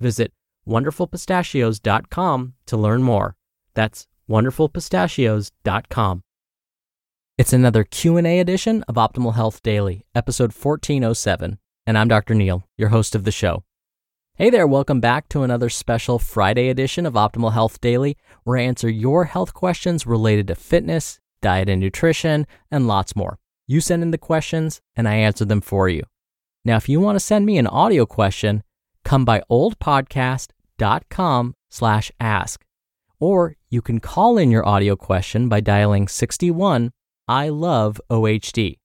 Visit wonderfulpistachios.com to learn more. That's wonderfulpistachios.com. It's another Q&A edition of Optimal Health Daily, episode 1407, and I'm Dr. Neal, your host of the show. Hey there, welcome back to another special Friday edition of Optimal Health Daily, where I answer your health questions related to fitness, diet and nutrition, and lots more. You send in the questions and I answer them for you. Now, if you want to send me an audio question, come by oldpodcast.com slash ask. Or you can call in your audio question by dialing 61 I love OHD.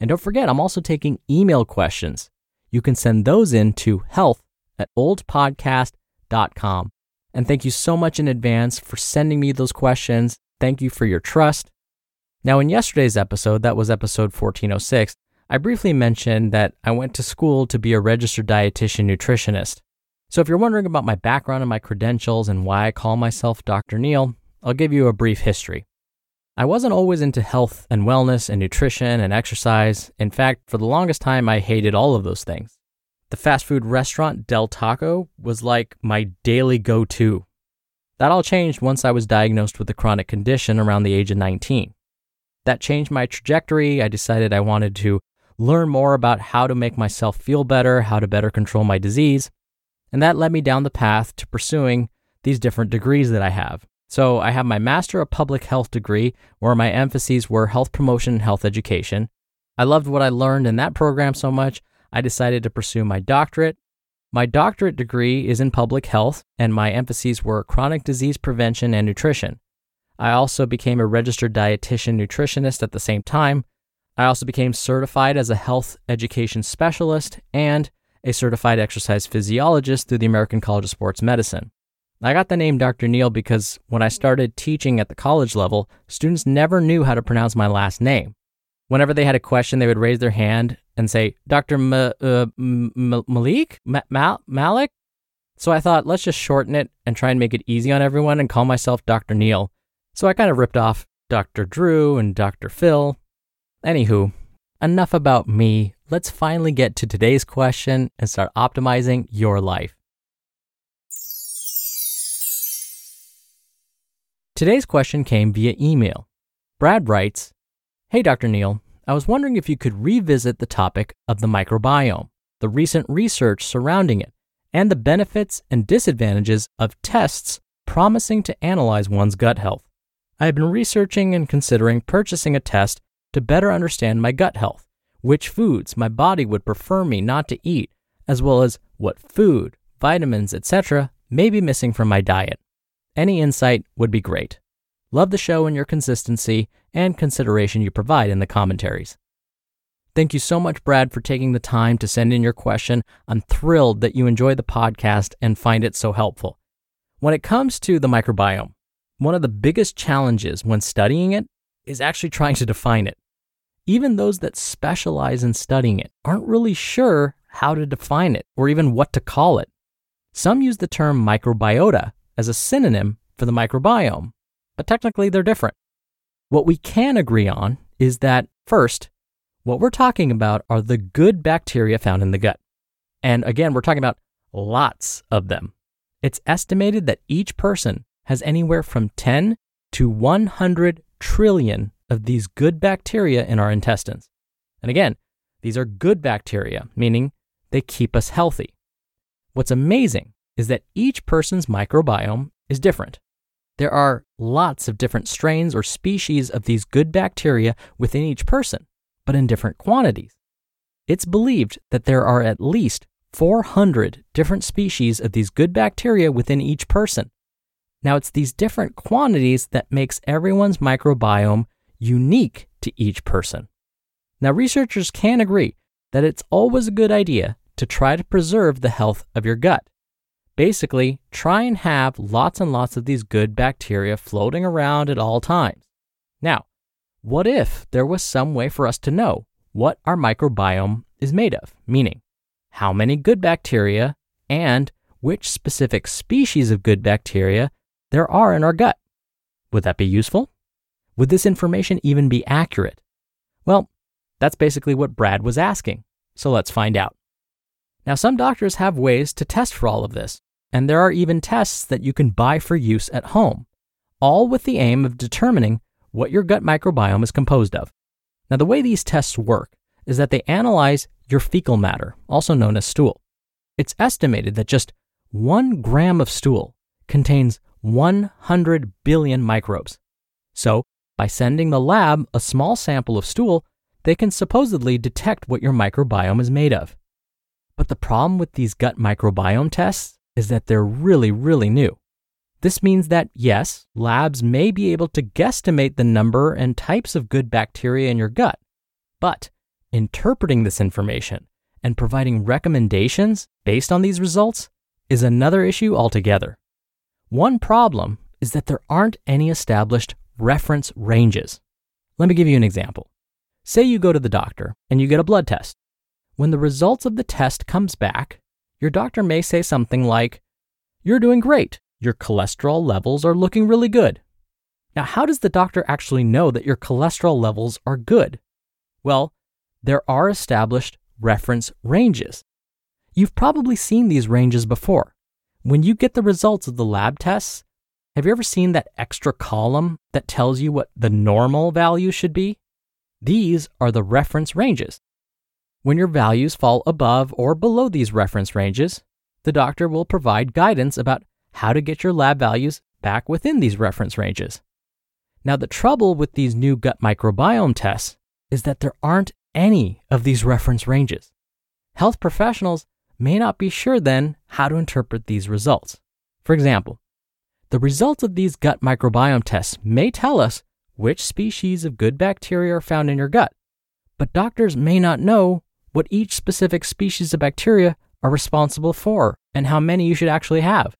And don't forget, I'm also taking email questions. You can send those in to health at oldpodcast.com. And thank you so much in advance for sending me those questions. Thank you for your trust. Now, in yesterday's episode, that was episode 1406, I briefly mentioned that I went to school to be a registered dietitian nutritionist. So, if you're wondering about my background and my credentials and why I call myself Dr. Neal, I'll give you a brief history. I wasn't always into health and wellness and nutrition and exercise. In fact, for the longest time, I hated all of those things. The fast food restaurant Del Taco was like my daily go to. That all changed once I was diagnosed with a chronic condition around the age of 19. That changed my trajectory. I decided I wanted to learn more about how to make myself feel better, how to better control my disease. And that led me down the path to pursuing these different degrees that I have. So I have my Master of Public Health degree, where my emphases were health promotion and health education. I loved what I learned in that program so much, I decided to pursue my doctorate. My doctorate degree is in public health, and my emphases were chronic disease prevention and nutrition. I also became a registered dietitian nutritionist at the same time. I also became certified as a health education specialist and a certified exercise physiologist through the American College of Sports Medicine. I got the name Dr. Neal because when I started teaching at the college level, students never knew how to pronounce my last name. Whenever they had a question, they would raise their hand and say, Dr. Uh, M- Malik? Ma- Mal- Malik? So I thought, let's just shorten it and try and make it easy on everyone and call myself Dr. Neal. So I kind of ripped off Dr. Drew and Dr. Phil. Anywho, enough about me. Let's finally get to today's question and start optimizing your life. Today's question came via email. Brad writes Hey, Dr. Neal, I was wondering if you could revisit the topic of the microbiome, the recent research surrounding it, and the benefits and disadvantages of tests promising to analyze one's gut health. I have been researching and considering purchasing a test to better understand my gut health, which foods my body would prefer me not to eat, as well as what food, vitamins, etc. may be missing from my diet. Any insight would be great. Love the show and your consistency and consideration you provide in the commentaries. Thank you so much, Brad, for taking the time to send in your question. I'm thrilled that you enjoy the podcast and find it so helpful. When it comes to the microbiome, one of the biggest challenges when studying it is actually trying to define it. Even those that specialize in studying it aren't really sure how to define it or even what to call it. Some use the term microbiota as a synonym for the microbiome, but technically they're different. What we can agree on is that, first, what we're talking about are the good bacteria found in the gut. And again, we're talking about lots of them. It's estimated that each person has anywhere from 10 to 100 trillion of these good bacteria in our intestines. And again, these are good bacteria, meaning they keep us healthy. What's amazing is that each person's microbiome is different. There are lots of different strains or species of these good bacteria within each person, but in different quantities. It's believed that there are at least 400 different species of these good bacteria within each person. Now, it's these different quantities that makes everyone's microbiome unique to each person. Now, researchers can agree that it's always a good idea to try to preserve the health of your gut. Basically, try and have lots and lots of these good bacteria floating around at all times. Now, what if there was some way for us to know what our microbiome is made of? Meaning, how many good bacteria and which specific species of good bacteria there are in our gut. Would that be useful? Would this information even be accurate? Well, that's basically what Brad was asking. So let's find out. Now, some doctors have ways to test for all of this, and there are even tests that you can buy for use at home, all with the aim of determining what your gut microbiome is composed of. Now, the way these tests work is that they analyze your fecal matter, also known as stool. It's estimated that just one gram of stool contains 100 billion microbes. So, by sending the lab a small sample of stool, they can supposedly detect what your microbiome is made of. But the problem with these gut microbiome tests is that they're really, really new. This means that, yes, labs may be able to guesstimate the number and types of good bacteria in your gut, but interpreting this information and providing recommendations based on these results is another issue altogether. One problem is that there aren't any established reference ranges. Let me give you an example. Say you go to the doctor and you get a blood test. When the results of the test comes back, your doctor may say something like, "You're doing great. Your cholesterol levels are looking really good." Now, how does the doctor actually know that your cholesterol levels are good? Well, there are established reference ranges. You've probably seen these ranges before. When you get the results of the lab tests, have you ever seen that extra column that tells you what the normal value should be? These are the reference ranges. When your values fall above or below these reference ranges, the doctor will provide guidance about how to get your lab values back within these reference ranges. Now, the trouble with these new gut microbiome tests is that there aren't any of these reference ranges. Health professionals may not be sure then how to interpret these results. For example, the results of these gut microbiome tests may tell us which species of good bacteria are found in your gut, but doctors may not know what each specific species of bacteria are responsible for and how many you should actually have.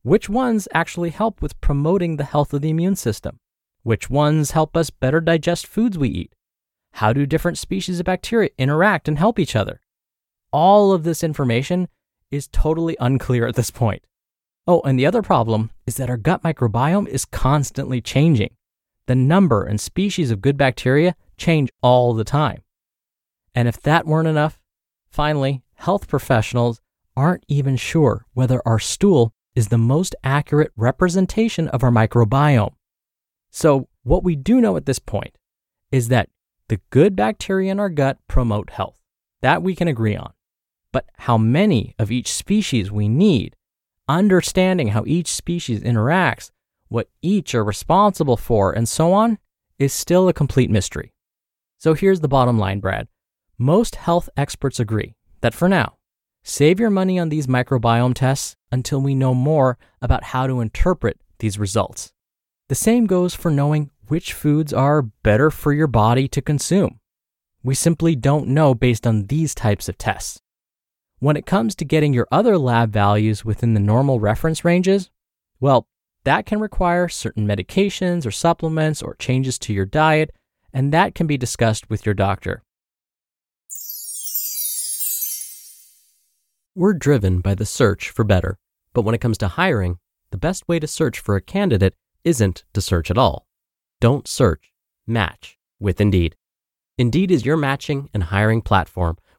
Which ones actually help with promoting the health of the immune system? Which ones help us better digest foods we eat? How do different species of bacteria interact and help each other? All of this information is totally unclear at this point. Oh, and the other problem is that our gut microbiome is constantly changing. The number and species of good bacteria change all the time. And if that weren't enough, finally, health professionals aren't even sure whether our stool is the most accurate representation of our microbiome. So, what we do know at this point is that the good bacteria in our gut promote health. That we can agree on. But how many of each species we need, understanding how each species interacts, what each are responsible for, and so on, is still a complete mystery. So here's the bottom line, Brad. Most health experts agree that for now, save your money on these microbiome tests until we know more about how to interpret these results. The same goes for knowing which foods are better for your body to consume. We simply don't know based on these types of tests. When it comes to getting your other lab values within the normal reference ranges, well, that can require certain medications or supplements or changes to your diet, and that can be discussed with your doctor. We're driven by the search for better, but when it comes to hiring, the best way to search for a candidate isn't to search at all. Don't search, match with Indeed. Indeed is your matching and hiring platform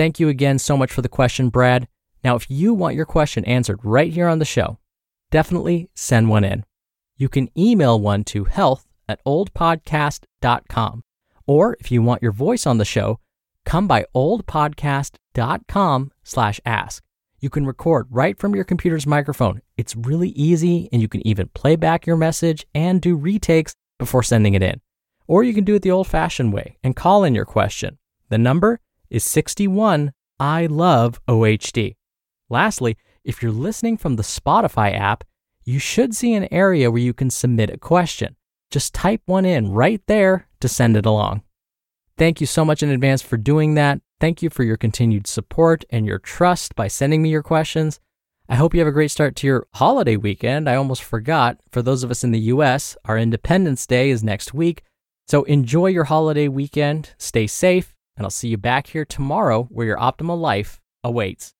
Thank you again so much for the question, Brad. Now, if you want your question answered right here on the show, definitely send one in. You can email one to health at oldpodcast.com. Or if you want your voice on the show, come by oldpodcast.com slash ask. You can record right from your computer's microphone. It's really easy, and you can even play back your message and do retakes before sending it in. Or you can do it the old fashioned way and call in your question. The number is 61 I love OHD. Lastly, if you're listening from the Spotify app, you should see an area where you can submit a question. Just type one in right there to send it along. Thank you so much in advance for doing that. Thank you for your continued support and your trust by sending me your questions. I hope you have a great start to your holiday weekend. I almost forgot. For those of us in the US, our Independence Day is next week. So enjoy your holiday weekend, stay safe, and I'll see you back here tomorrow where your optimal life awaits.